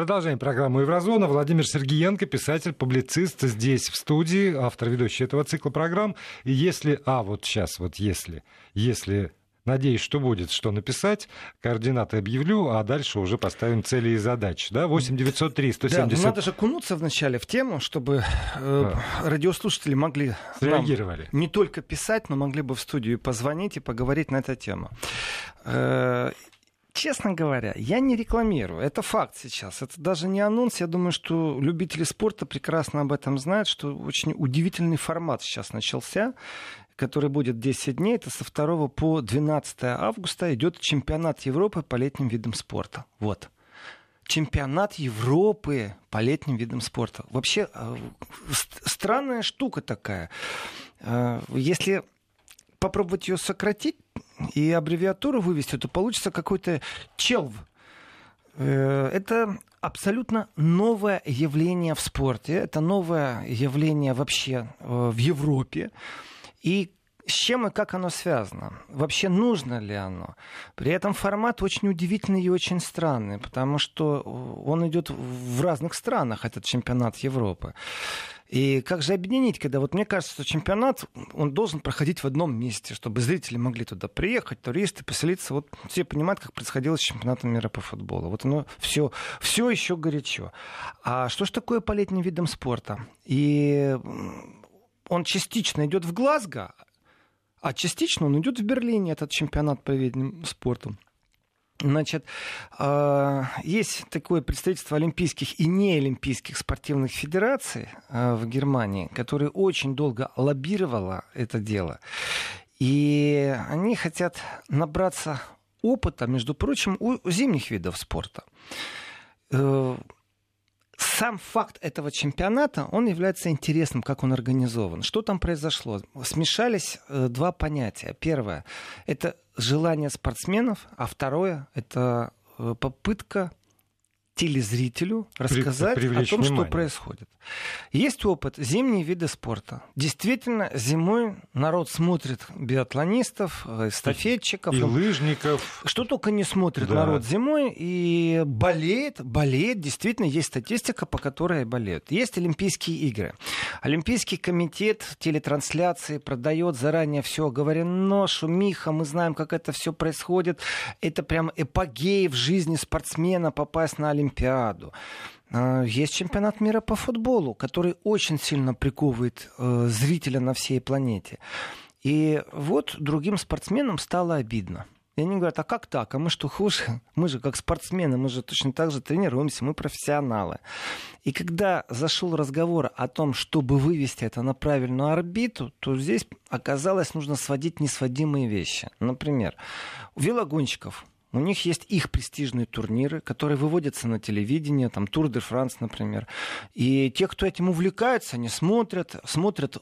Продолжаем программу Еврозона. Владимир Сергеенко, писатель, публицист, здесь в студии, автор ведущий этого цикла программ. И если, а вот сейчас, вот если, если Надеюсь, что будет что написать. Координаты объявлю, а дальше уже поставим цели и задачи. Да? 8 903 170... Да, надо же кунуться вначале в тему, чтобы э, радиослушатели могли... Среагировали. Не только писать, но могли бы в студию позвонить и поговорить на эту тему. Э, честно говоря, я не рекламирую. Это факт сейчас. Это даже не анонс. Я думаю, что любители спорта прекрасно об этом знают, что очень удивительный формат сейчас начался который будет 10 дней. Это со 2 по 12 августа идет чемпионат Европы по летним видам спорта. Вот. Чемпионат Европы по летним видам спорта. Вообще э, странная штука такая. Э, если попробовать ее сократить и аббревиатуру вывести, то получится какой-то челв. Э, это абсолютно новое явление в спорте. Это новое явление вообще в Европе. И с чем и как оно связано? Вообще нужно ли оно? При этом формат очень удивительный и очень странный, потому что он идет в разных странах, этот чемпионат Европы. И как же объединить, когда вот мне кажется, что чемпионат, он должен проходить в одном месте, чтобы зрители могли туда приехать, туристы, поселиться. Вот все понимают, как происходило с чемпионатом мира по футболу. Вот оно все, все еще горячо. А что ж такое по летним видам спорта? И он частично идет в Глазго, а частично он идет в Берлине, этот чемпионат по ведению спорту. Значит, а, есть такое представительство олимпийских и неолимпийских спортивных федераций а, в Германии, которое очень долго лоббировало это дело. И они хотят набраться опыта, между прочим, у зимних видов спорта э, сам факт этого чемпионата, он является интересным, как он организован. Что там произошло? Смешались э, два понятия. Первое — это желание спортсменов, а второе — это э, попытка телезрителю рассказать о том, внимание. что происходит. Есть опыт зимние виды спорта. Действительно, зимой народ смотрит биатлонистов, э, эстафетчиков. И, и лыжников. Что только не смотрит да. народ зимой. И болеет, болеет. Действительно, есть статистика, по которой болеют. Есть Олимпийские игры. Олимпийский комитет телетрансляции продает заранее все оговорено, шумиха, мы знаем, как это все происходит. Это прям эпогей в жизни спортсмена попасть на Олимпийские Олимпиаду. А, есть чемпионат мира по футболу, который очень сильно приковывает э, зрителя на всей планете. И вот другим спортсменам стало обидно. И они говорят, а как так? А мы что хуже? Мы же как спортсмены, мы же точно так же тренируемся, мы профессионалы. И когда зашел разговор о том, чтобы вывести это на правильную орбиту, то здесь оказалось нужно сводить несводимые вещи. Например, у велогонщиков у них есть их престижные турниры, которые выводятся на телевидение, там Тур де Франс, например. И те, кто этим увлекаются, они смотрят, смотрят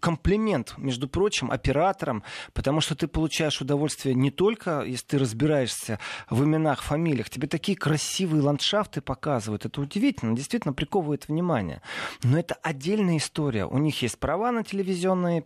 комплимент, между прочим, операторам, потому что ты получаешь удовольствие не только, если ты разбираешься в именах, фамилиях, тебе такие красивые ландшафты показывают. Это удивительно, действительно приковывает внимание. Но это отдельная история. У них есть права на телевизионные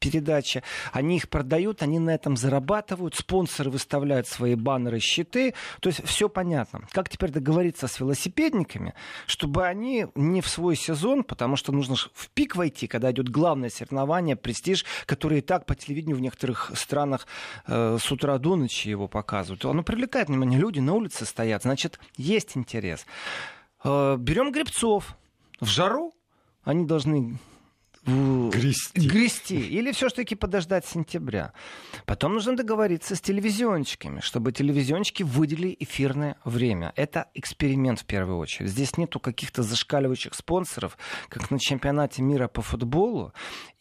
передачи, они их продают, они на этом зарабатывают, спонсоры выставляют свои баннеры, щиты. То есть все понятно. Как теперь договориться с велосипедниками, чтобы они не в свой сезон, потому что нужно в пик войти, когда идет главный главное соревнование, престиж, который и так по телевидению в некоторых странах э, с утра до ночи его показывают. Оно привлекает внимание. Люди на улице стоят. Значит, есть интерес. Э, берем гребцов. В жару они должны грести. грести. Или все-таки подождать сентября. Потом нужно договориться с телевизионщиками, чтобы телевизионщики выделили эфирное время. Это эксперимент в первую очередь. Здесь нету каких-то зашкаливающих спонсоров, как на чемпионате мира по футболу.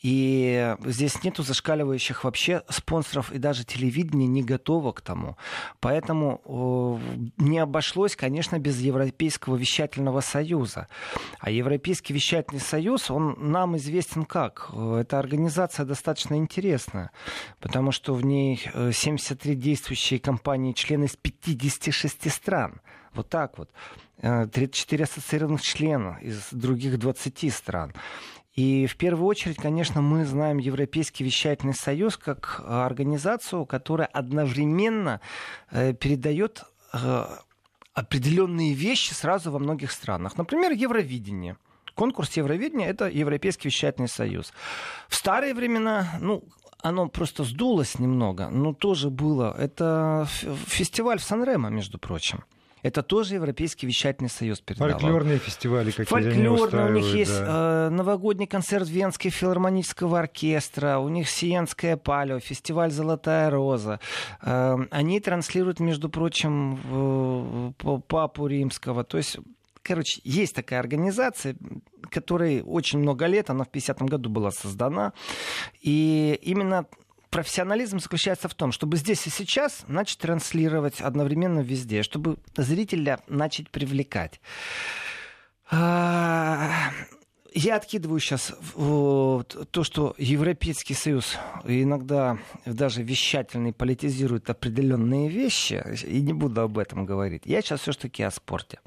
И здесь нету зашкаливающих вообще спонсоров, и даже телевидение не готово к тому. Поэтому не обошлось, конечно, без Европейского вещательного союза. А Европейский вещательный союз, он нам известен как? Эта организация достаточно интересная, потому что в ней 73 э, действующие компании, члены из 56 стран. Вот так вот. 34 э, ассоциированных члена из других 20 стран. И в первую очередь, конечно, мы знаем Европейский вещательный союз как организацию, которая одновременно э, передает э, определенные вещи сразу во многих странах. Например, Евровидение. Конкурс Евровидения — это Европейский вещательный союз. В старые времена, ну, оно просто сдулось немного, но тоже было. Это фестиваль в Сан-Ремо, между прочим. Это тоже Европейский вещательный союз передавал. Фольклорные фестивали какие-то Фольклорные, у них есть да. э, новогодний концерт Венского филармонического оркестра, у них Сиенская палео, фестиваль «Золотая роза». Э, они транслируют, между прочим, в, Папу Римского. То есть Короче, есть такая организация, которая очень много лет, она в 50-м году была создана. И именно профессионализм заключается в том, чтобы здесь и сейчас начать транслировать одновременно везде, чтобы зрителя начать привлекать. А, я откидываю сейчас то, что Европейский Союз иногда даже вещательный политизирует определенные вещи, и не буду об этом говорить. Я сейчас все-таки о спорте.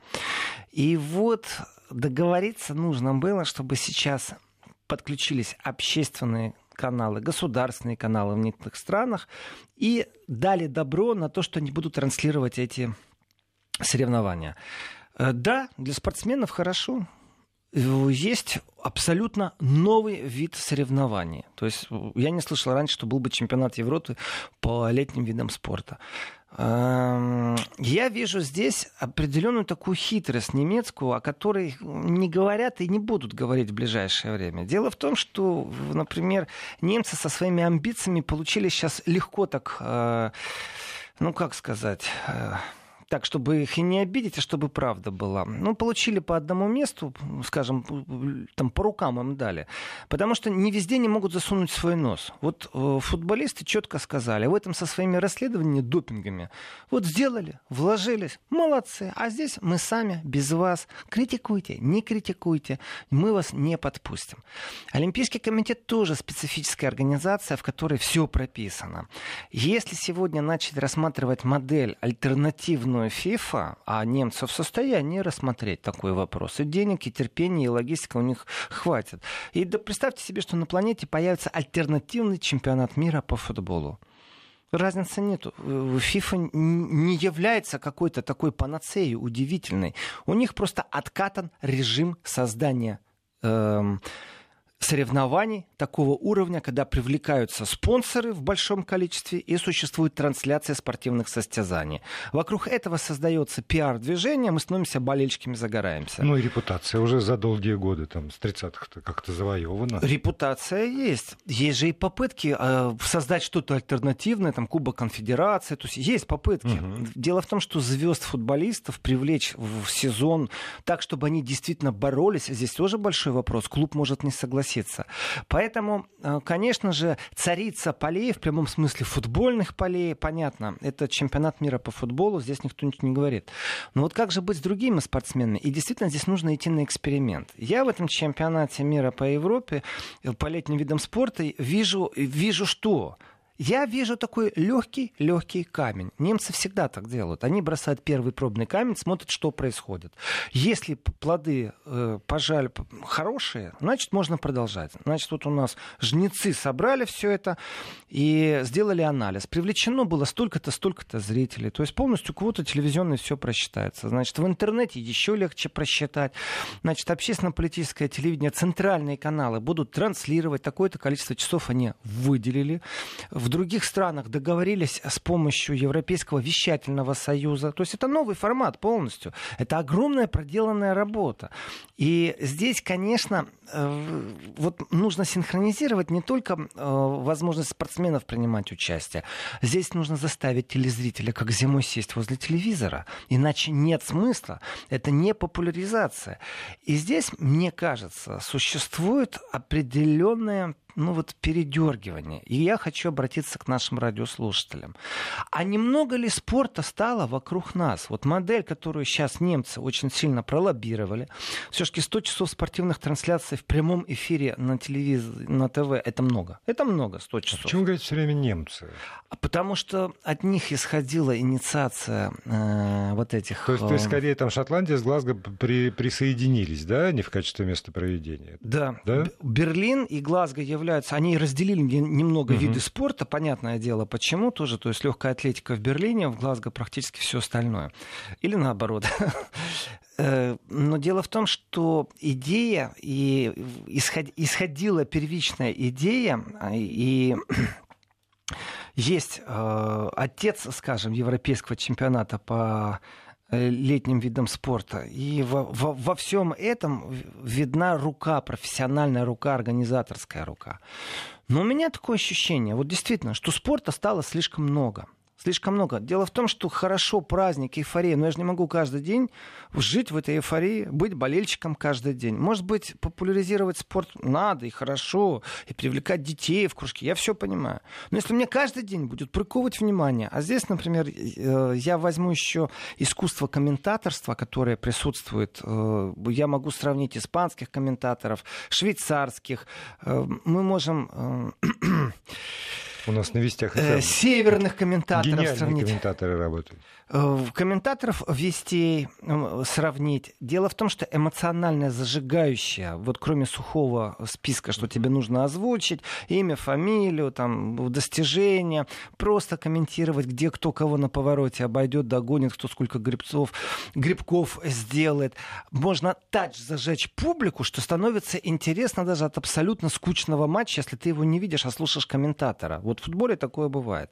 И вот договориться нужно было, чтобы сейчас подключились общественные каналы, государственные каналы в некоторых странах, и дали добро на то, что они будут транслировать эти соревнования. Э, да, для спортсменов хорошо. Есть абсолютно новый вид соревнований. То есть я не слышал раньше, что был бы чемпионат Европы по летним видам спорта. Эм, я вижу здесь определенную такую хитрость немецкую, о которой не говорят и не будут говорить в ближайшее время. Дело в том, что, например, немцы со своими амбициями получили сейчас легко так, э, ну как сказать, э, так, чтобы их и не обидеть, а чтобы правда была. Ну, получили по одному месту, скажем, там по рукам им дали. Потому что не везде не могут засунуть свой нос. Вот э, футболисты четко сказали, в этом со своими расследованиями, допингами, вот сделали, вложились, молодцы. А здесь мы сами, без вас. Критикуйте, не критикуйте, мы вас не подпустим. Олимпийский комитет тоже специфическая организация, в которой все прописано. Если сегодня начать рассматривать модель альтернативную сборную ФИФА, а немцы в состоянии рассмотреть такой вопрос. И денег, и терпения, и логистика у них хватит. И да представьте себе, что на планете появится альтернативный чемпионат мира по футболу. Разницы нет. ФИФА не является какой-то такой панацеей удивительной. У них просто откатан режим создания эм, соревнований такого уровня, когда привлекаются спонсоры в большом количестве и существует трансляция спортивных состязаний. Вокруг этого создается пиар-движение, мы становимся болельщиками, загораемся. Ну и репутация уже за долгие годы, там, с 30-х как-то завоевана. Репутация есть. Есть же и попытки э, создать что-то альтернативное, там, Кубок Конфедерации, то есть есть попытки. Угу. Дело в том, что звезд футболистов привлечь в сезон так, чтобы они действительно боролись, здесь тоже большой вопрос. Клуб может не согласиться согласиться. Поэтому, э, конечно же, царица полей, в прямом смысле футбольных полей, понятно, это чемпионат мира по футболу, здесь никто ничего не говорит. Но вот как же быть с другими спортсменами? И действительно, здесь нужно идти на эксперимент. Я в этом чемпионате мира по Европе, э, по летним видам спорта вижу, вижу что? Я вижу такой легкий, легкий камень. Немцы всегда так делают. Они бросают первый пробный камень, смотрят, что происходит. Если плоды э, пожали хорошие, значит, можно продолжать. Значит, вот у нас жнецы собрали все это и сделали анализ. Привлечено было столько-то, столько-то зрителей. То есть полностью квота телевизионная все просчитается. Значит, в интернете еще легче просчитать. Значит, общественно-политическое телевидение, центральные каналы будут транслировать. Такое-то количество часов они выделили в других странах договорились с помощью Европейского вещательного союза. То есть это новый формат полностью. Это огромная проделанная работа. И здесь, конечно, э, вот нужно синхронизировать не только э, возможность спортсменов принимать участие. Здесь нужно заставить телезрителя как зимой сесть возле телевизора. Иначе нет смысла. Это не популяризация. И здесь, мне кажется, существует определенная ну вот передергивание. И я хочу обратиться к нашим радиослушателям. А немного ли спорта стало вокруг нас? Вот модель, которую сейчас немцы очень сильно пролоббировали. Все-таки 100 часов спортивных трансляций в прямом эфире на телевизоре, на ТВ, это много. Это много, 100 часов. А почему говорите все время немцы? Потому что от них исходила инициация э, вот этих... То есть, то есть, э, скорее, там Шотландия с Глазго при, присоединились, да, не в качестве места проведения? Да. да. Берлин и Глазго являются появляются, они разделили немного угу. виды спорта, понятное дело, почему тоже, то есть легкая атлетика в Берлине, в Глазго практически все остальное. Или наоборот. Э, но дело в том, что идея, и исходила первичная идея, а, и есть э, отец, скажем, европейского чемпионата по летним видам спорта. И во, во, во всем этом видна рука, профессиональная рука, организаторская рука. Но у меня такое ощущение, вот действительно, что спорта стало слишком много слишком много. Дело в том, что хорошо праздник, эйфория, но я же не могу каждый день жить в этой эйфории, быть болельщиком каждый день. Может быть, популяризировать спорт надо и хорошо, и привлекать детей в кружки, я все понимаю. Но если мне каждый день будет приковывать внимание, а здесь, например, э, я возьму еще искусство комментаторства, которое присутствует, э, я могу сравнить испанских комментаторов, швейцарских, э, мы можем у нас на вестях э, северных комментаторов сравнить. комментаторы работают. Э, комментаторов вести сравнить. Дело в том, что эмоциональное зажигающее, вот кроме сухого списка, что тебе нужно озвучить, имя, фамилию, там, достижения, просто комментировать, где кто кого на повороте обойдет, догонит, кто сколько грибцов, грибков сделает. Можно так зажечь публику, что становится интересно даже от абсолютно скучного матча, если ты его не видишь, а слушаешь комментатора. Вот в футболе такое бывает.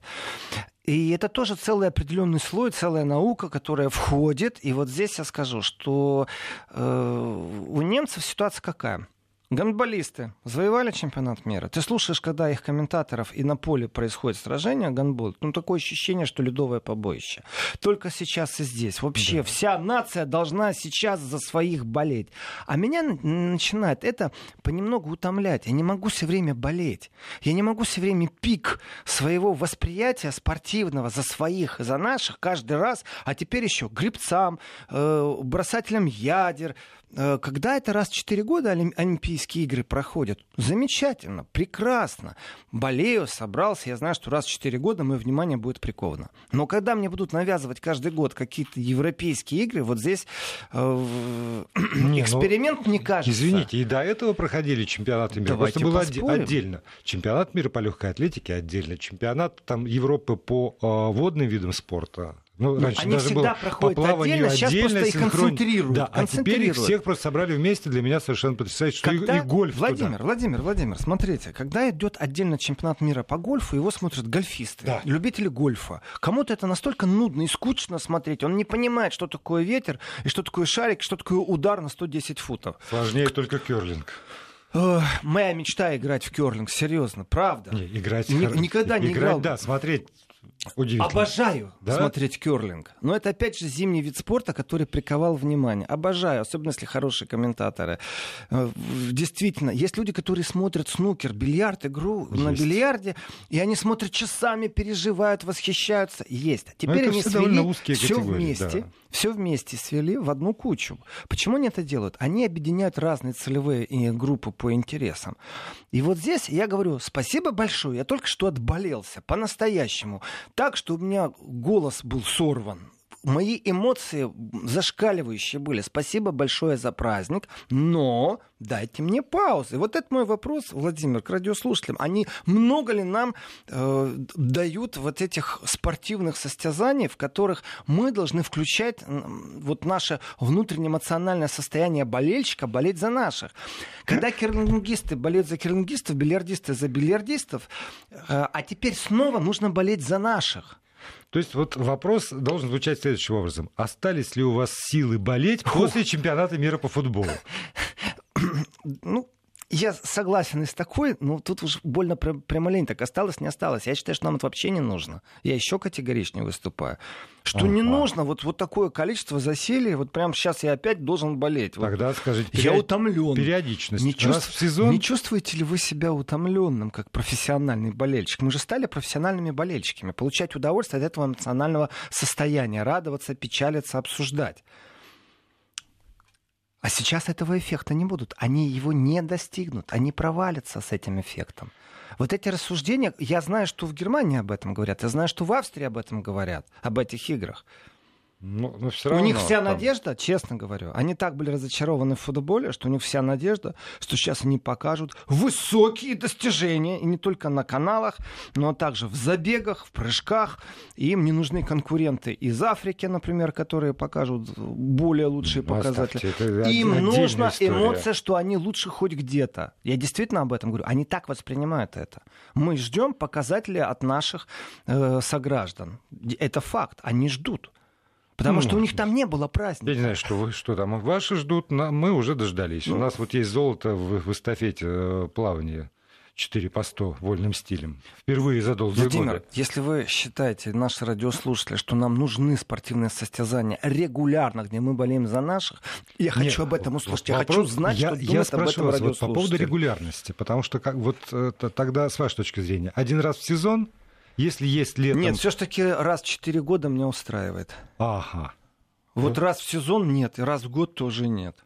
И это тоже целый определенный слой, целая наука, которая входит. И вот здесь я скажу, что э, у немцев ситуация какая? Гандболисты завоевали чемпионат мира. Ты слушаешь, когда их комментаторов и на поле происходит сражение гандбол, ну такое ощущение, что ледовое побоище. Только сейчас и здесь. Вообще да. вся нация должна сейчас за своих болеть. А меня начинает это понемногу утомлять. Я не могу все время болеть. Я не могу все время пик своего восприятия спортивного за своих, за наших каждый раз. А теперь еще грибцам, э, бросателям ядер, когда это раз в 4 года Олимпийские игры проходят, замечательно, прекрасно. Болею, собрался, я знаю, что раз в 4 года мое внимание будет приковано. Но когда мне будут навязывать каждый год какие-то европейские игры, вот здесь э, не, ну, эксперимент, ну, мне кажется. Извините, и до этого проходили чемпионаты мира. Давайте Просто было поспорим. отдельно. Чемпионат мира по легкой атлетике отдельно. Чемпионат там, Европы по э, водным видам спорта ну, раньше Они даже всегда было проходят по отдельно, сейчас отдельно, просто их концентрируют. Да, а теперь их всех просто собрали вместе. Для меня совершенно потрясающе, что Когда... и, и гольф Владимир, туда. Владимир, Владимир, смотрите, когда идет отдельно чемпионат мира по гольфу, его смотрят гольфисты, да. любители гольфа. Кому-то это настолько нудно и скучно смотреть, он не понимает, что такое ветер, и что такое шарик, что такое удар на 110 футов. Сложнее только керлинг. Моя мечта играть в керлинг, серьезно, правда. Не, играть Ни, никогда не играть, играл. Да, смотреть Обожаю да? смотреть керлинг. Но это опять же зимний вид спорта, который приковал внимание. Обожаю, особенно если хорошие комментаторы. Э, действительно, есть люди, которые смотрят снукер, бильярд, игру есть. на бильярде, и они смотрят часами, переживают, восхищаются. Есть. Теперь они свели все вместе. Да. Все вместе свели в одну кучу. Почему они это делают? Они объединяют разные целевые группы по интересам. И вот здесь я говорю, спасибо большое, я только что отболелся, по-настоящему так, что у меня голос был сорван мои эмоции зашкаливающие были. Спасибо большое за праздник, но дайте мне паузы. Вот это мой вопрос, Владимир, к радиослушателям. Они много ли нам э, дают вот этих спортивных состязаний, в которых мы должны включать вот наше внутреннее эмоциональное состояние болельщика, болеть за наших. Когда керлингисты болеют за керлингистов, бильярдисты за бильярдистов, э, а теперь снова нужно болеть за наших. То есть вот вопрос должен звучать следующим образом. Остались ли у вас силы болеть после чемпионата мира по футболу? Ну, я согласен и с такой, но тут уж больно прямолинейно так осталось, не осталось. Я считаю, что нам это вообще не нужно. Я еще категоричнее выступаю. Что ага. не нужно вот, вот такое количество засилий, вот прямо сейчас я опять должен болеть. Тогда вот. скажите, период... я утомлен. Периодичность. Не, чувств... в сезон... не чувствуете ли вы себя утомленным, как профессиональный болельщик? Мы же стали профессиональными болельщиками. Получать удовольствие от этого эмоционального состояния. Радоваться, печалиться, обсуждать. А сейчас этого эффекта не будут. Они его не достигнут. Они провалятся с этим эффектом. Вот эти рассуждения, я знаю, что в Германии об этом говорят, я знаю, что в Австрии об этом говорят, об этих играх. Ну, ну, все равно, у них вся там... надежда, честно говорю, они так были разочарованы в футболе, что у них вся надежда, что сейчас они покажут высокие достижения, и не только на каналах, но также в забегах, в прыжках. И им не нужны конкуренты из Африки, например, которые покажут более лучшие ну, показатели. Это им нужна история. эмоция, что они лучше хоть где-то. Я действительно об этом говорю. Они так воспринимают это. Мы ждем показатели от наших э, сограждан. Это факт. Они ждут. Потому ну, что у них там не было праздника. Я не знаю, что вы, что там. Ваши ждут, мы уже дождались. Ну, у нас вот есть золото в, в эстафете э, плавания. 4 по 100 вольным стилем. Впервые за долгие Владимир, годы. если вы считаете, наши радиослушатели, что нам нужны спортивные состязания регулярно, где мы болеем за наших, я Нет, хочу об этом услышать. Я хочу знать, я, что я думает об этом вас вот по поводу регулярности. Потому что как, вот это, тогда, с вашей точки зрения, один раз в сезон – если есть летом... Нет, все-таки раз в 4 года меня устраивает. Ага. Вот ну... раз в сезон нет, и раз в год тоже нет.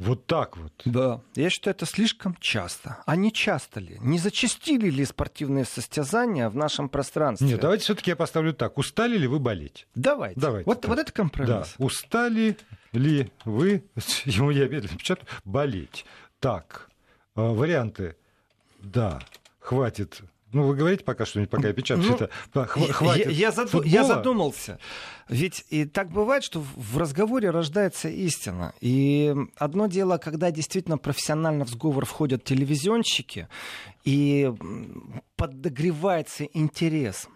Вот так вот. Да. Я считаю, это слишком часто. А не часто ли? Не зачастили ли спортивные состязания в нашем пространстве? Нет, давайте все-таки я поставлю так. Устали ли вы болеть? Давайте. давайте вот, вот это компромисс. Да. Устали ли вы, ему я медленно печатаю, болеть? Так, э, варианты. Да, хватит ну, вы говорите пока что-нибудь, пока я печатаю. Ну, это. Хватит я, я, заду... я задумался. Ведь и так бывает, что в разговоре рождается истина. И одно дело, когда действительно профессионально в сговор входят телевизионщики, и подогревается интерес.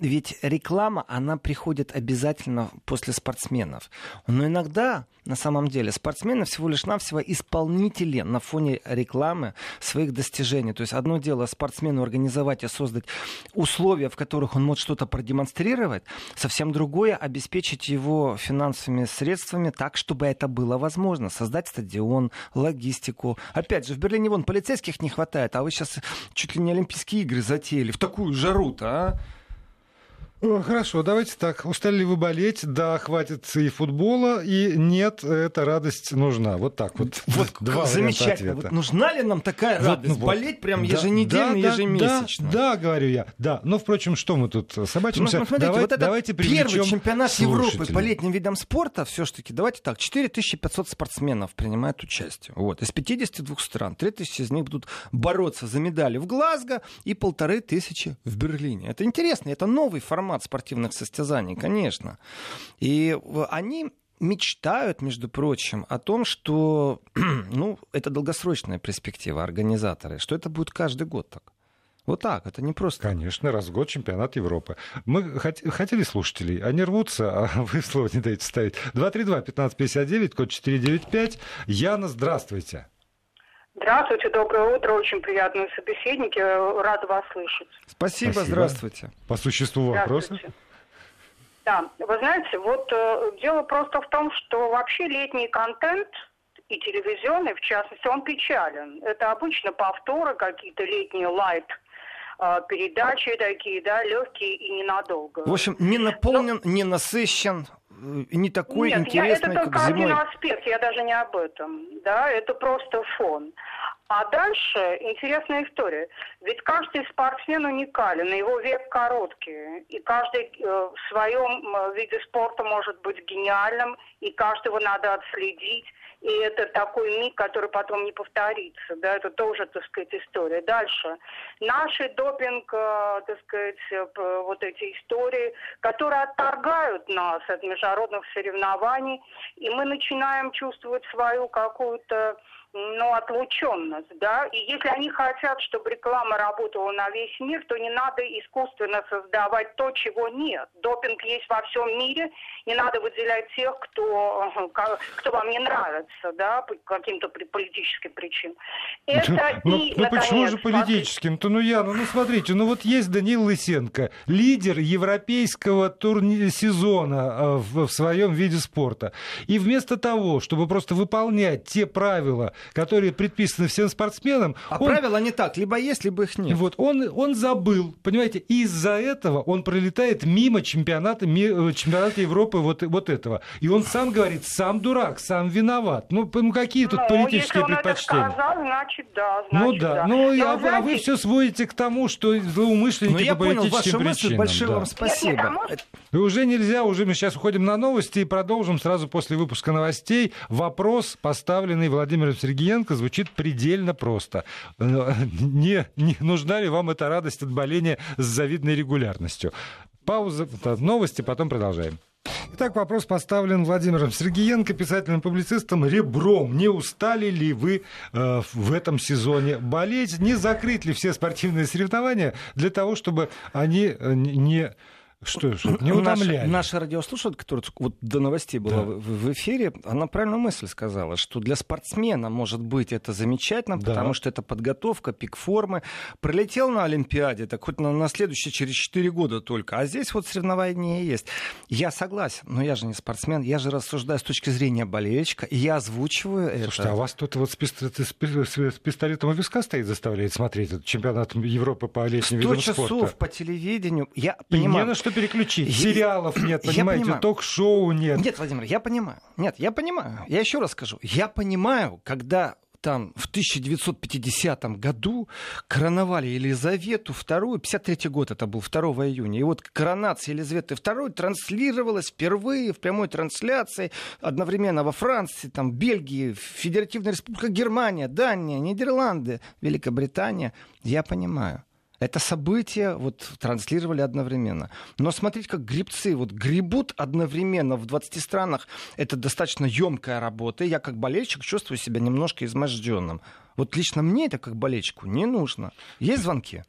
Ведь реклама, она приходит обязательно после спортсменов. Но иногда, на самом деле, спортсмены всего лишь навсего исполнители на фоне рекламы своих достижений. То есть одно дело спортсмену организовать и создать условия, в которых он может что-то продемонстрировать, совсем другое обеспечить его финансовыми средствами так, чтобы это было возможно. Создать стадион, логистику. Опять же, в Берлине вон полицейских не хватает, а вы сейчас чуть ли не Олимпийские игры затеяли в такую жару-то, а? Хорошо, давайте так. Устали ли вы болеть? Да, хватит и футбола, и нет, эта радость нужна. Вот так вот. Вот два замечательно. Вот нужна ли нам такая вот, радость? Ну, болеть прям еженедельно, да, ежемесячно? Да, да, говорю я. Да. Но, впрочем, что мы тут собачимся? Ну, смотрите, давайте, вот это давайте первый чемпионат Европы по летним видам спорта все-таки, давайте так, 4500 спортсменов принимают участие. Вот. Из 52 стран. 3000 из них будут бороться за медали в Глазго и полторы тысячи в Берлине. Это интересно, это новый формат формат спортивных состязаний, конечно. И они мечтают, между прочим, о том, что ну, это долгосрочная перспектива организаторы, что это будет каждый год так. Вот так, это не просто. Конечно, раз в год чемпионат Европы. Мы хот- хотели слушателей, они рвутся, а вы слово не даете ставить. 232-1559, код 495. Яна, здравствуйте. Здравствуйте, доброе утро, очень приятные собеседники, рада вас слышать. Спасибо, Спасибо. здравствуйте. По существу вопроса. Да, вы знаете, вот э, дело просто в том, что вообще летний контент и телевизионный, в частности, он печален. Это обычно повторы, какие-то летние лайт э, передачи такие, да, легкие и ненадолго. В общем, не наполнен, Но... не насыщен, не такой Нет, интересный, я, это как зимой. один аспект, я даже не об этом. Да, это просто фон. А дальше интересная история. Ведь каждый спортсмен уникален, его век короткий. И каждый э, в своем э, виде спорта может быть гениальным, и каждого надо отследить. И это такой миг, который потом не повторится. Да, это тоже, так сказать, история. Дальше. Наши допинг, э, так сказать, вот эти истории, которые отторгают нас от международных соревнований, и мы начинаем чувствовать свою какую-то ну, отлученность, да, и если они хотят, чтобы реклама работала на весь мир, то не надо искусственно создавать то, чего нет. Допинг есть во всем мире, не надо выделять тех, кто, кто вам не нравится, да, по каким-то политическим причинам. Это ну, и, ну наконец, почему же политическим-то? Ну, Яна, ну, смотрите, ну вот есть Данил Лысенко, лидер европейского турни- сезона э, в, в своем виде спорта. И вместо того, чтобы просто выполнять те правила, которые предписаны всем спортсменам. А он... правила не так, либо есть, либо их нет. Вот, он, он забыл, понимаете, из-за этого он пролетает мимо чемпионата, э, чемпионата Европы вот, вот этого. И он сам говорит, сам дурак, сам виноват. Ну, ну какие тут ну, политические если он предпочтения? Это сказал, значит, да, ну значит, ну да, да. Ну, Но, а, знаете... а вы все сводите к тому, что злоумышленники Но я по понял вашу причинам. Мысль, большое да. вам спасибо. Нет, нет, а может... Уже нельзя, уже мы сейчас уходим на новости и продолжим сразу после выпуска новостей. Вопрос, поставленный Владимиром Сергеенко, звучит предельно просто. Э, не, не нужна ли вам эта радость от боления с завидной регулярностью? Пауза, новости, потом продолжаем. Итак, вопрос поставлен Владимиром Сергеенко, писателем-публицистом, ребром. Не устали ли вы э, в этом сезоне болеть? Не закрыть ли все спортивные соревнования для того, чтобы они э, не что, что не утомляли. Наша, наша которая вот до новостей была да. в, в эфире, она правильную мысль сказала, что для спортсмена, может быть, это замечательно, да. потому что это подготовка, пик формы. Пролетел на Олимпиаде, так хоть на, на следующее через 4 года только. А здесь вот соревнования есть. Я согласен, но я же не спортсмен, я же рассуждаю с точки зрения болельщика, и я озвучиваю Слушайте, это. Слушайте, а вас кто-то вот с, пистолет, с пистолетом у виска стоит, заставляет смотреть этот чемпионат Европы по летним видам спорта? 100 часов по телевидению. Я понимаю. Не на что что переключить. Сериалов нет, понимаете, ток-шоу нет. Нет, Владимир, я понимаю. Нет, я понимаю. Я еще раз скажу. Я понимаю, когда там в 1950 году короновали Елизавету II, 53 год это был, 2 июня, и вот коронация Елизаветы II транслировалась впервые в прямой трансляции одновременно во Франции, там, Бельгии, Федеративная Республика Германия, Дания, Нидерланды, Великобритания. Я понимаю. Это события вот транслировали одновременно. Но смотрите, как грибцы вот гребут одновременно в 20 странах. Это достаточно емкая работа. Я как болельщик чувствую себя немножко изможденным. Вот лично мне это как болельщику не нужно. Есть звонки?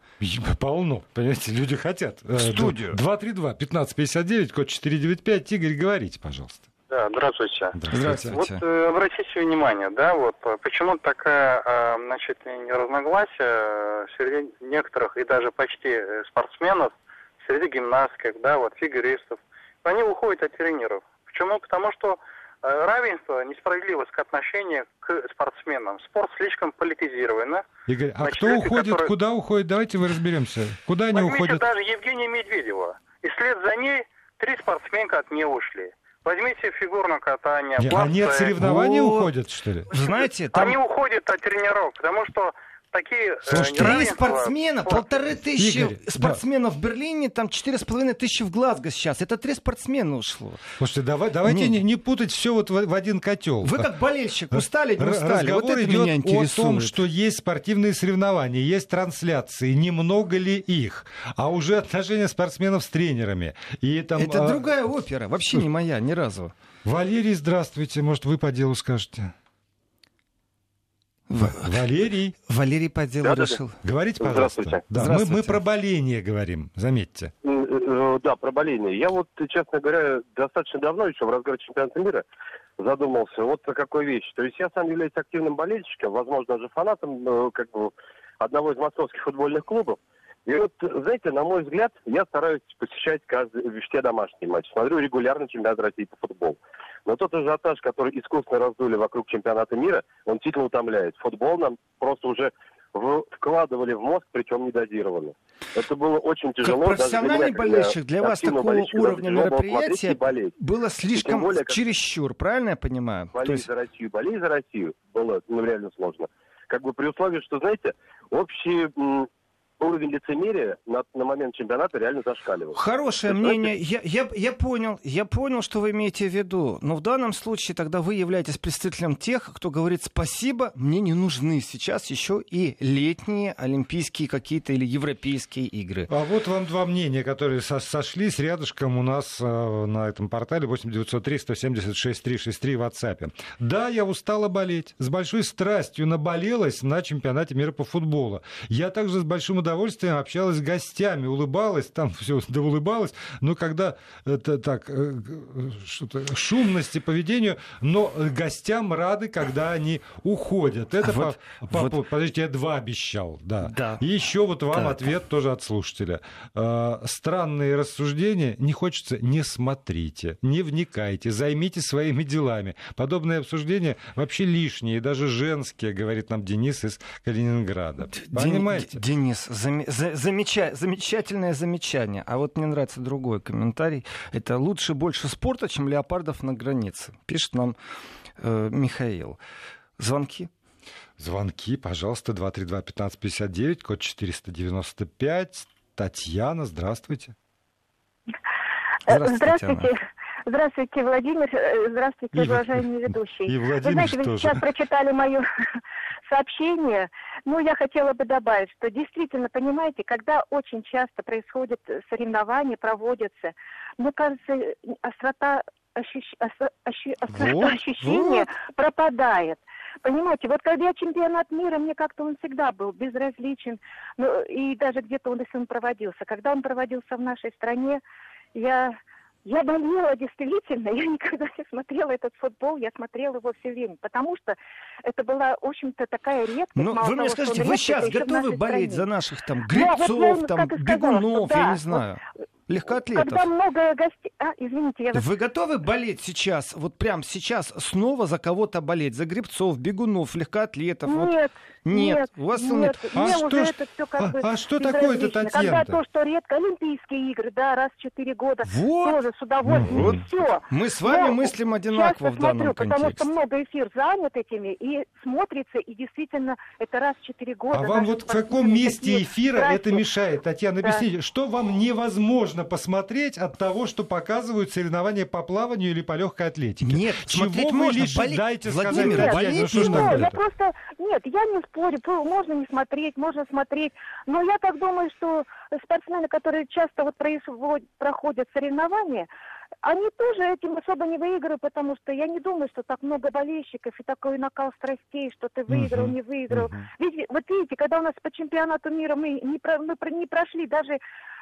Полно. Понимаете, люди хотят. В студию. 232-1559, код 495. Игорь, говорите, пожалуйста. Да, здравствуйте. Здравствуйте. Вот э, обратите внимание, да, вот э, почему такая, э, значит, разногласия э, среди некоторых и даже почти э, спортсменов, среди гимнастков, да, вот фигуристов. Они уходят от тренеров. Почему? Потому что э, равенство, несправедливость к отношению к спортсменам. Спорт слишком политизирован. Игорь, а Значит, кто люди, уходит, которые... куда уходит? Давайте вы разберемся. Куда они Возьмите уходят? даже Евгения Медведева. И вслед за ней три спортсменка от нее ушли. Возьмите фигурное катание. Не, они от соревнований уходят, что ли? Знаете, там... Они уходят от тренировок, потому что такие... Э, Слушайте, три спортсмена, полторы тысячи Игорь, спортсменов да. в Берлине, там четыре с половиной тысячи в Глазго сейчас. Это три спортсмена ушло. Слушайте, давай, давайте не, не путать все вот в, в один котел. Вы как болельщик устали, не устали? Разговор вот это идет меня интересует. о том, что есть спортивные соревнования, есть трансляции, немного ли их, а уже отношения спортсменов с тренерами. И там, это а... другая опера, вообще не моя, ни разу. Валерий, здравствуйте, может, вы по делу скажете? Валерий. Валерий по делу да, решил. Да, да. Говорите, пожалуйста. Здравствуйте. Да, Здравствуйте. Мы, мы про боление говорим, заметьте. Э, э, да, про боление. Я вот, честно говоря, достаточно давно, еще в разгаре чемпионата мира, задумался вот о какой вещи. То есть я сам являюсь активным болельщиком, возможно, даже фанатом э, как бы, одного из московских футбольных клубов. И вот, знаете, на мой взгляд, я стараюсь посещать каждый, все домашние матчи. Смотрю регулярно чемпионат России по футболу. Но тот ажиотаж, который искусственно раздули вокруг чемпионата мира, он сильно утомляет. Футбол нам просто уже в, вкладывали в мозг, причем недозированно. Это было очень тяжело. Как профессиональный даже для болельщик, для вас такого уровня мероприятия было, было слишком более, чересчур, правильно я понимаю? Болей есть... за Россию, болей за Россию было ну, реально сложно. Как бы при условии, что, знаете, общие уровень лицемерия на, на момент чемпионата реально зашкаливал. Хорошее мнение. Я, я, я понял, я понял, что вы имеете в виду. Но в данном случае тогда вы являетесь представителем тех, кто говорит спасибо, мне не нужны сейчас еще и летние олимпийские какие-то или европейские игры. А вот вам два мнения, которые со сошлись рядышком у нас э, на этом портале 8903 176 363 в WhatsApp. Да, я устала болеть. С большой страстью наболелась на чемпионате мира по футболу. Я также с большим удовольствием удовольствием общалась с гостями, улыбалась, там все да улыбалась, но когда это так, э, что-то шумности поведению, но гостям рады, когда они уходят. Это, вот, по, по, вот... подождите, я два обещал, да. да. И еще вот вам так. ответ тоже от слушателя. Э, странные рассуждения не хочется, не смотрите, не вникайте, займитесь своими делами. Подобные обсуждения вообще лишние, даже женские, говорит нам Денис из Калининграда. Понимаете? Денис, зам, за, замеча, замечательное замечание. А вот мне нравится другой комментарий. Это лучше больше спорта, чем леопардов на границе. Пишет нам э, Михаил. Звонки? Звонки, пожалуйста, 232-1559, код 495. Татьяна, здравствуйте. Здравствуйте. Здравствуйте. Здравствуйте, Владимир. Э, здравствуйте, и, уважаемый ведущий. И Владимир вы знаете, вы сейчас прочитали мое сообщение. Ну, я хотела бы добавить, что действительно, понимаете, когда очень часто происходят соревнования, проводятся, мне кажется, острота ощущ... ощущ... вот, ощущения вот. пропадает. Понимаете, вот когда чемпионат мира, мне как-то он всегда был безразличен, ну, и даже где-то он, если он проводился. Когда он проводился в нашей стране, я я болела действительно, я никогда не смотрела этот футбол, я смотрела его все время, потому что это была, в общем-то, такая редкость. Ну, вы мне скажите, вы сейчас готовы болеть стране. за наших там гребцов, да, вот, там, бегунов, сказала, я не знаю? Вот, легкоатлетов. Когда много гостей... А, извините, я... Вы готовы болеть сейчас, вот прям сейчас снова за кого-то болеть? За гребцов, бегунов, легкоатлетов? Нет, вот... Нет, нет, у вас нет. А что, уже это все как а, бы а что такое-то, Татьяна? Когда то, что редко, Олимпийские игры, да, раз в четыре года, вот. тоже с удовольствием, вот. все. Мы с вами Но мыслим одинаково в данном смотрю, контексте. потому что много эфир занят этими, и смотрится, и действительно, это раз в четыре года. А вам вот в каком месте эфира это мешает, Татьяна, да. объясните, что вам невозможно посмотреть от того, что показывают соревнования по плаванию или по легкой атлетике? Нет, Чего смотреть вы можно, лишь болеть, дайте Владимир, сказать, болеть, ну, что ну, я просто, нет, я не спорю, можно не смотреть, можно смотреть. Но я так думаю, что спортсмены, которые часто вот происходят, проходят соревнования, они тоже этим особо не выигрывают, потому что я не думаю, что так много болельщиков и такой накал страстей, что ты выиграл, uh-huh. не выиграл. Uh-huh. Ведь, вот видите, когда у нас по чемпионату мира мы не, про, мы не прошли даже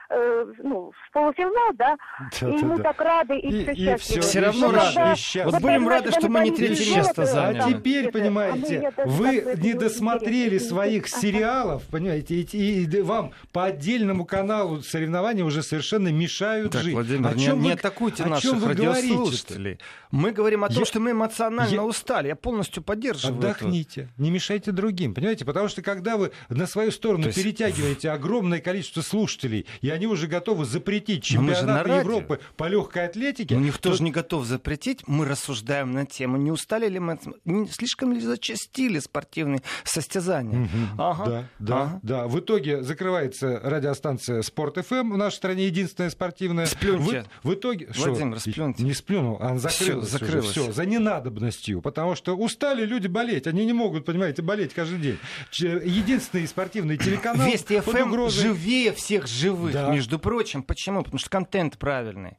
э, ну, в полуфинал, да, да и да, мы да. так рады, и, и все счастливы. Все, все равно рады. И вот будем рады, что мы не третье место заняли. А теперь, понимаете, а вы не досмотрели своих сериалов, понимаете, и, и, вам по отдельному каналу соревнования уже совершенно мешают так, жить. Владимир, о чем не, вы, не атакуйте о наших радиослушателей. Мы говорим о том, я, что мы эмоционально я, устали. Я полностью поддерживаю Отдохните, это. не мешайте другим, понимаете, потому что когда вы на свою сторону есть... перетягиваете огромное количество слушателей, и они уже готовы запретить чемпионат Европы по легкой атлетике. Но никто то... же не готов запретить. Мы рассуждаем на тему, не устали ли мы, не слишком ли зачастили спортивные состязания. Угу. Ага. Да, да, ага. да. В итоге закрывается радиостанция Спорт ФМ в нашей стране единственная спортивная. Сплюньте. В, в итоге... Владимир, Шо? сплюньте. Не сплюнул, а закрылась. Все, закрылась. Все, за ненадобностью. Потому что устали люди болеть. Они не могут, понимаете, болеть каждый день. Единственный спортивный телеканал Вести ФМ угрозой... живее всех живых. Да, между прочим. Почему? Потому что контент правильный.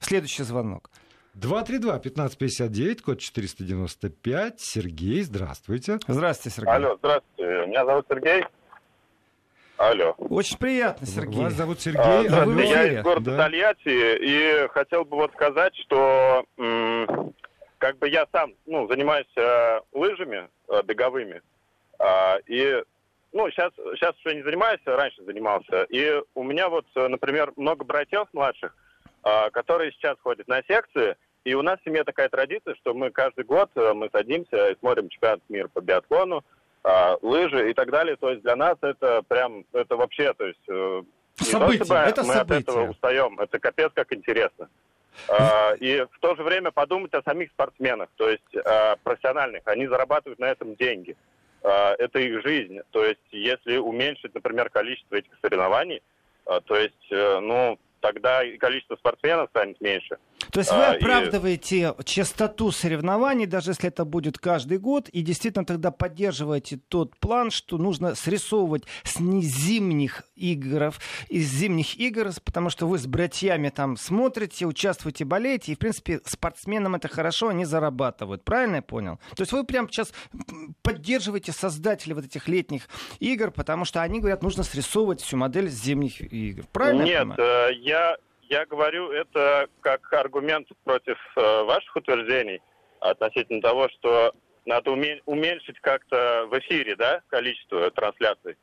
Следующий звонок. 232-1559, код 495. Сергей, здравствуйте. Здравствуйте, Сергей. Алло, здравствуйте. Меня зовут Сергей. Алло. Очень приятно, Сергей. Вас зовут Сергей, а, а вы Я из города да. Тольятти, и хотел бы вот сказать, что м- как бы я сам ну, занимаюсь э, лыжами э, беговыми, э, и ну, сейчас, сейчас уже не занимаюсь, а раньше занимался. И у меня вот, например, много братьев младших, а, которые сейчас ходят на секции. И у нас в семье такая традиция, что мы каждый год э, мы садимся и смотрим чемпионат мира по биатлону, а, лыжи и так далее. То есть для нас это прям, это вообще, то есть... Э, событие, то, это мы событие. от этого устаем. Это капец как интересно. Uh, и в то же время подумать о самих спортсменах, то есть профессиональных. Они зарабатывают на этом деньги. А, это их жизнь. То есть, если уменьшить, например, количество этих соревнований, а, то есть, э, ну, тогда и количество спортсменов станет меньше. То есть вы а, оправдываете и... частоту соревнований, даже если это будет каждый год, и действительно тогда поддерживаете тот план, что нужно срисовывать с зимних игр, из зимних игр, потому что вы с братьями там смотрите, участвуете, болеете, и, в принципе, спортсменам это хорошо, они зарабатывают. Правильно я понял? То есть вы прямо сейчас поддерживаете создателей вот этих летних игр, потому что они говорят, нужно срисовывать всю модель зимних игр. Правильно Нет, я, э, я, я говорю это как аргумент против э, ваших утверждений относительно того, что надо уменьшить как-то в эфире, да, количество трансляций.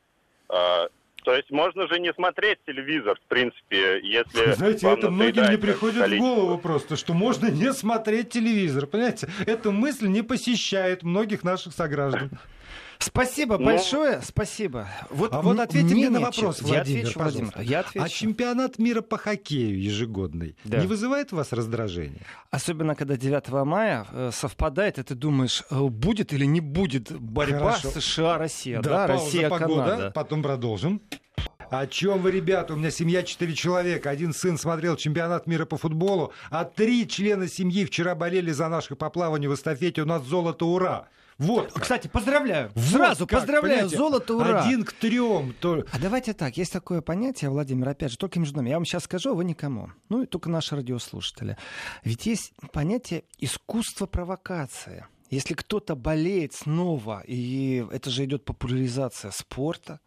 А, то есть можно же не смотреть телевизор, в принципе, если... Знаете, это многим не приходит количество. в голову просто, что можно не смотреть телевизор. Понимаете, эта мысль не посещает многих наших сограждан. Спасибо ну, большое, спасибо. Вот, а вот ответьте мне на вопрос, Владимир, я отвечу, Владимир, я отвечу. А чемпионат мира по хоккею ежегодный да. не вызывает у вас раздражения? Особенно, когда 9 мая э, совпадает, и ты думаешь, э, будет или не будет борьба Хорошо. США-Россия, да, да Россия-Канада. Потом продолжим. О чем вы, ребята? У меня семья четыре человека. Один сын смотрел чемпионат мира по футболу, а три члена семьи вчера болели за наше по плаванию в эстафете. У нас золото, ура! Вот. Кстати, поздравляю. Вот Сразу как, поздравляю. Золото, ура. Один к трем. То... А давайте так. Есть такое понятие, Владимир, опять же, только между нами. Я вам сейчас скажу, а вы никому. Ну и только наши радиослушатели. Ведь есть понятие искусство провокации. Если кто-то болеет снова, и это же идет популяризация спорта,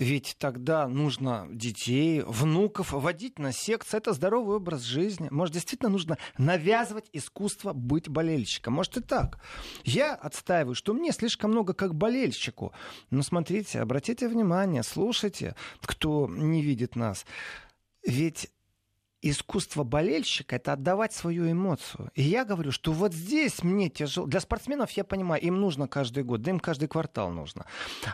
ведь тогда нужно детей, внуков водить на секции. Это здоровый образ жизни. Может, действительно нужно навязывать искусство быть болельщиком. Может и так. Я отстаиваю, что мне слишком много как болельщику. Но смотрите, обратите внимание, слушайте, кто не видит нас. Ведь искусство болельщика это отдавать свою эмоцию. И я говорю, что вот здесь мне тяжело. Для спортсменов я понимаю, им нужно каждый год, да им каждый квартал нужно.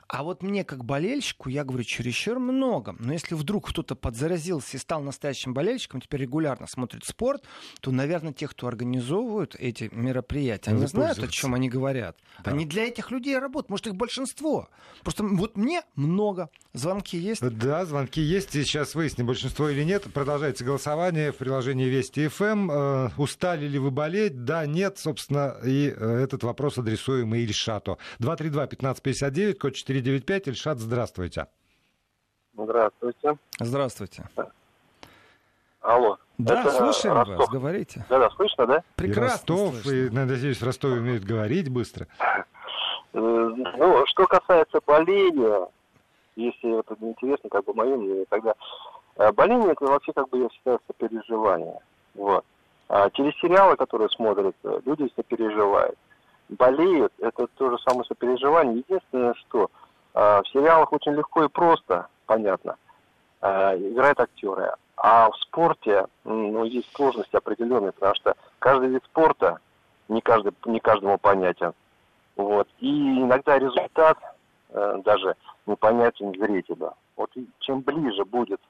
А вот мне как болельщику, я говорю, чересчур много. Но если вдруг кто-то подзаразился и стал настоящим болельщиком, теперь регулярно смотрит спорт, то, наверное, те, кто организовывают эти мероприятия, они знают, о чем они говорят. Да. Они для этих людей работают. Может, их большинство. Просто вот мне много. Звонки есть? Да, звонки есть. И сейчас выясним, большинство или нет. Продолжается голосование голосование в приложении Вести ФМ. Эм. Э, устали ли вы болеть? Да, нет, собственно, и э, этот вопрос адресуем и Ильшату. 232-1559, код 495. Ильшат, здравствуйте. Здравствуйте. Здравствуйте. Алло. Да, Это слушаем Ростов. вас, говорите. Да, да, слышно, да? Прекрасно и Ростов, слышно. и, надеюсь, в Ростове умеют говорить быстро. Э, ну, что касается боления, если это интересно, как бы мое мнение, тогда Э, боление это вообще, как бы я считаю, сопереживание. Вот. А через сериалы, которые смотрят, э, люди сопереживают. Болеют, это то же самое сопереживание. Единственное, что а, в сериалах очень легко и просто, понятно, а, играют актеры. А в спорте ну, есть сложности определенные, потому что каждый вид спорта не, каждый, не каждому понятен. Вот. И иногда результат э, даже непонятен зрителю. Вот чем ближе будет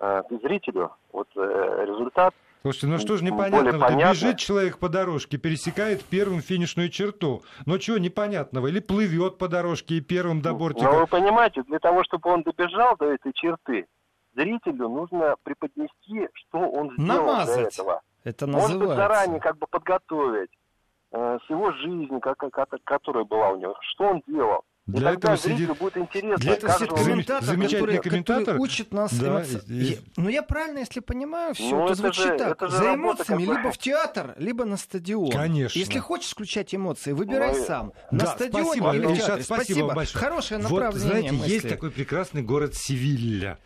э, зрителю вот э, результат. Слушайте, ну что ж непонятного? Да бежит человек по дорожке, пересекает первым финишную черту. Ну чего непонятного? Или плывет по дорожке и первым до бортика? Ну вы понимаете, для того, чтобы он добежал до этой черты, зрителю нужно преподнести, что он сделал Намазать. до этого. Это называется. Может быть, заранее как бы подготовить э, с его жизни, как, как, которая была у него, что он делал. Для этого сидит... будет интересно. Для этого сидит комментатор, замечательный который, комментатор. который учит нас да, эмоци... и... Ну, я правильно, если понимаю, все ну, это звучит же, так. Это За эмоциями работа, либо в театр, либо на стадион. Конечно. Если хочешь включать эмоции, выбирай ну, сам. На да, стадионе спасибо, или в театре. Спасибо, спасибо большое. Хорошее направление Вот, знаете, мысли. есть такой прекрасный город Севилья.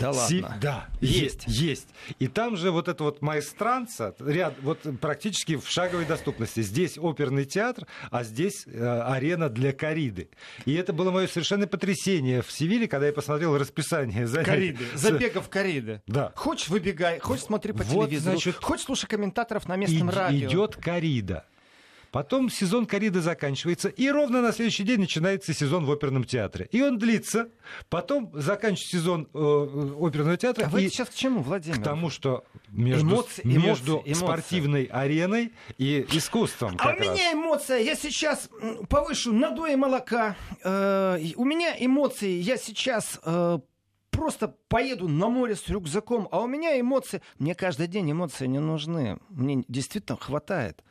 Да Си... ладно. Да, есть. есть. И там же вот это вот маэстранца, ряд, вот практически в шаговой доступности. Здесь оперный театр, а здесь э, арена для кориды. И это было мое совершенное потрясение в Севиле, когда я посмотрел расписание занятий. Кориды, забегов кориды. Да. Хочешь выбегай, хочешь смотри по вот, телевизору, значит, хочешь слушай комментаторов на местном и, радио. Идет корида. Потом сезон кориды заканчивается, и ровно на следующий день начинается сезон в оперном театре. И он длится. Потом заканчивается сезон э, оперного театра. А вы сейчас к чему, Владимир? К тому, что между, эмоции, между эмоции, спортивной ареной и искусством. А у раз. меня эмоция. Я сейчас повышу надои молока. Э, у меня эмоции. Я сейчас... Э, просто поеду на море с рюкзаком, а у меня эмоции. Мне каждый день эмоции не нужны. Мне действительно хватает.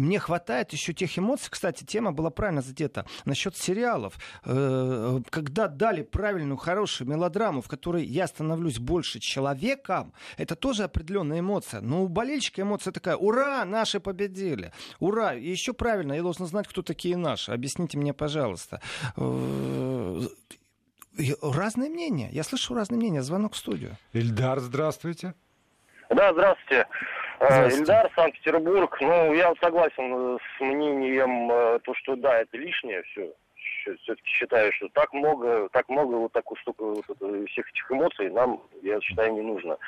Мне хватает еще тех эмоций. Кстати, тема была правильно задета. Насчет сериалов. Э, когда дали правильную, хорошую мелодраму, в которой я становлюсь больше человеком, это тоже определенная эмоция. Но у болельщика эмоция такая. Ура, наши победили. Ура. И еще правильно, я должен знать, кто такие наши. Объясните мне, пожалуйста э, разные мнения. Я слышу разные мнения. Звонок в студию. Ильдар, здравствуйте. Да, здравствуйте. Ильдар, Санкт-Петербург. Ну, я согласен с мнением, э, то, что да, это лишнее все. Все-таки считаю, что так много, так много вот такой столько вот это, всех этих эмоций нам, я считаю, не нужно.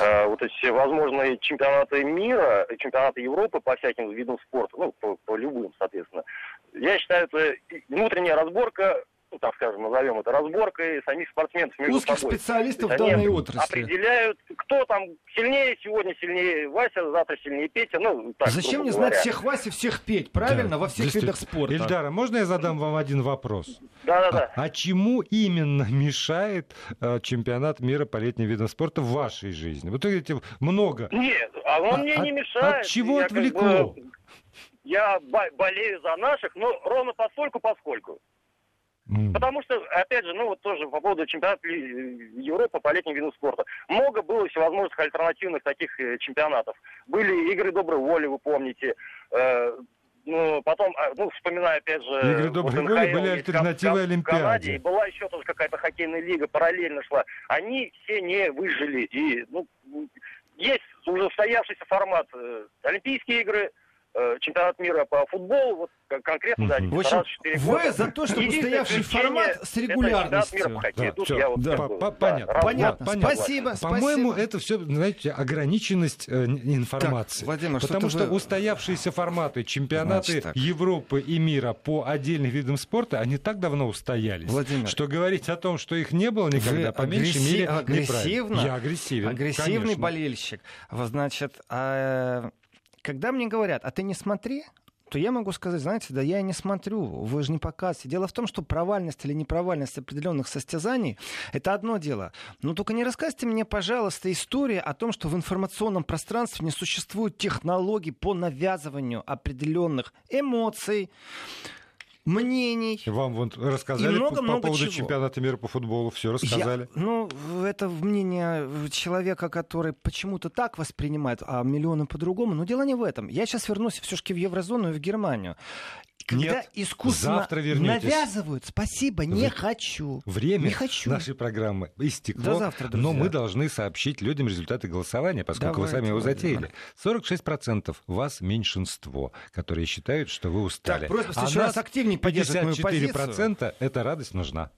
А, вот эти все возможные чемпионаты мира, чемпионаты Европы по всяким видам спорта, ну, по, по любым, соответственно. Я считаю, это внутренняя разборка ну, так скажем, назовем это разборкой самих спортсменов между Узких собой. специалистов в данной отрасли. Определяют, кто там сильнее, сегодня сильнее Вася, завтра сильнее Петя. Ну, так, Зачем мне говоря. знать всех Вася, всех Петь, правильно, да. во всех видах спорта? Ильдара, можно я задам вам один вопрос? Да-да-да. А, а чему именно мешает э, чемпионат мира по летним видам спорта в вашей жизни? Вот видите, много. Нет, а он а, мне от, не мешает. От чего я отвлекло? Как бы, я болею за наших, но ровно постольку, поскольку. Mm. Потому что, опять же, ну вот тоже по поводу чемпионата Европы по летним видам спорта. Много было всевозможных альтернативных таких э, чемпионатов. Были игры доброй воли, вы помните. Э, ну, потом, а, ну, вспоминаю, опять же... Игры доброй вот воли были альтернативы Олимпиаде. Канаде, и была еще тоже какая-то хоккейная лига, параллельно шла. Они все не выжили. И, ну, есть уже устоявшийся формат. Э, Олимпийские игры, Э, чемпионат мира по футболу, вот конкретно, да, В общем, вы за то, чтобы устоявший формат с регулярностью. понятно, понятно. Спасибо, По-моему, это все, знаете, ограниченность э, информации. Так, Владимир, Потому что, вы... устоявшиеся форматы чемпионаты Европы и мира по отдельным видам спорта, они так давно устоялись, Владимир, что говорить о том, что их не было никогда, по меньшей мере, агрессивно, Я агрессивен, Агрессивный конечно. болельщик. Значит, а когда мне говорят, а ты не смотри, то я могу сказать, знаете, да я не смотрю, вы же не показываете. Дело в том, что провальность или непровальность определенных состязаний — это одно дело. Но только не рассказывайте мне, пожалуйста, историю о том, что в информационном пространстве не существует технологий по навязыванию определенных эмоций, мнений. Вам вот рассказали много, по, много по поводу чего. чемпионата мира по футболу, все рассказали. Я, ну, это мнение человека, который почему-то так воспринимает, а миллионы по-другому. Но дело не в этом. Я сейчас вернусь все-таки в еврозону и в Германию. Когда Нет, искусственно завтра вернетесь. навязывают, спасибо, не хочу. Время не хочу. нашей программы истекло, До завтра, но мы должны сообщить людям результаты голосования, поскольку вы Давайте, сами его затеяли. 46% вас меньшинство, которые считают, что вы устали. Так, просьба в а нас раз активнее поддерживать мою позицию. 54% эта радость нужна.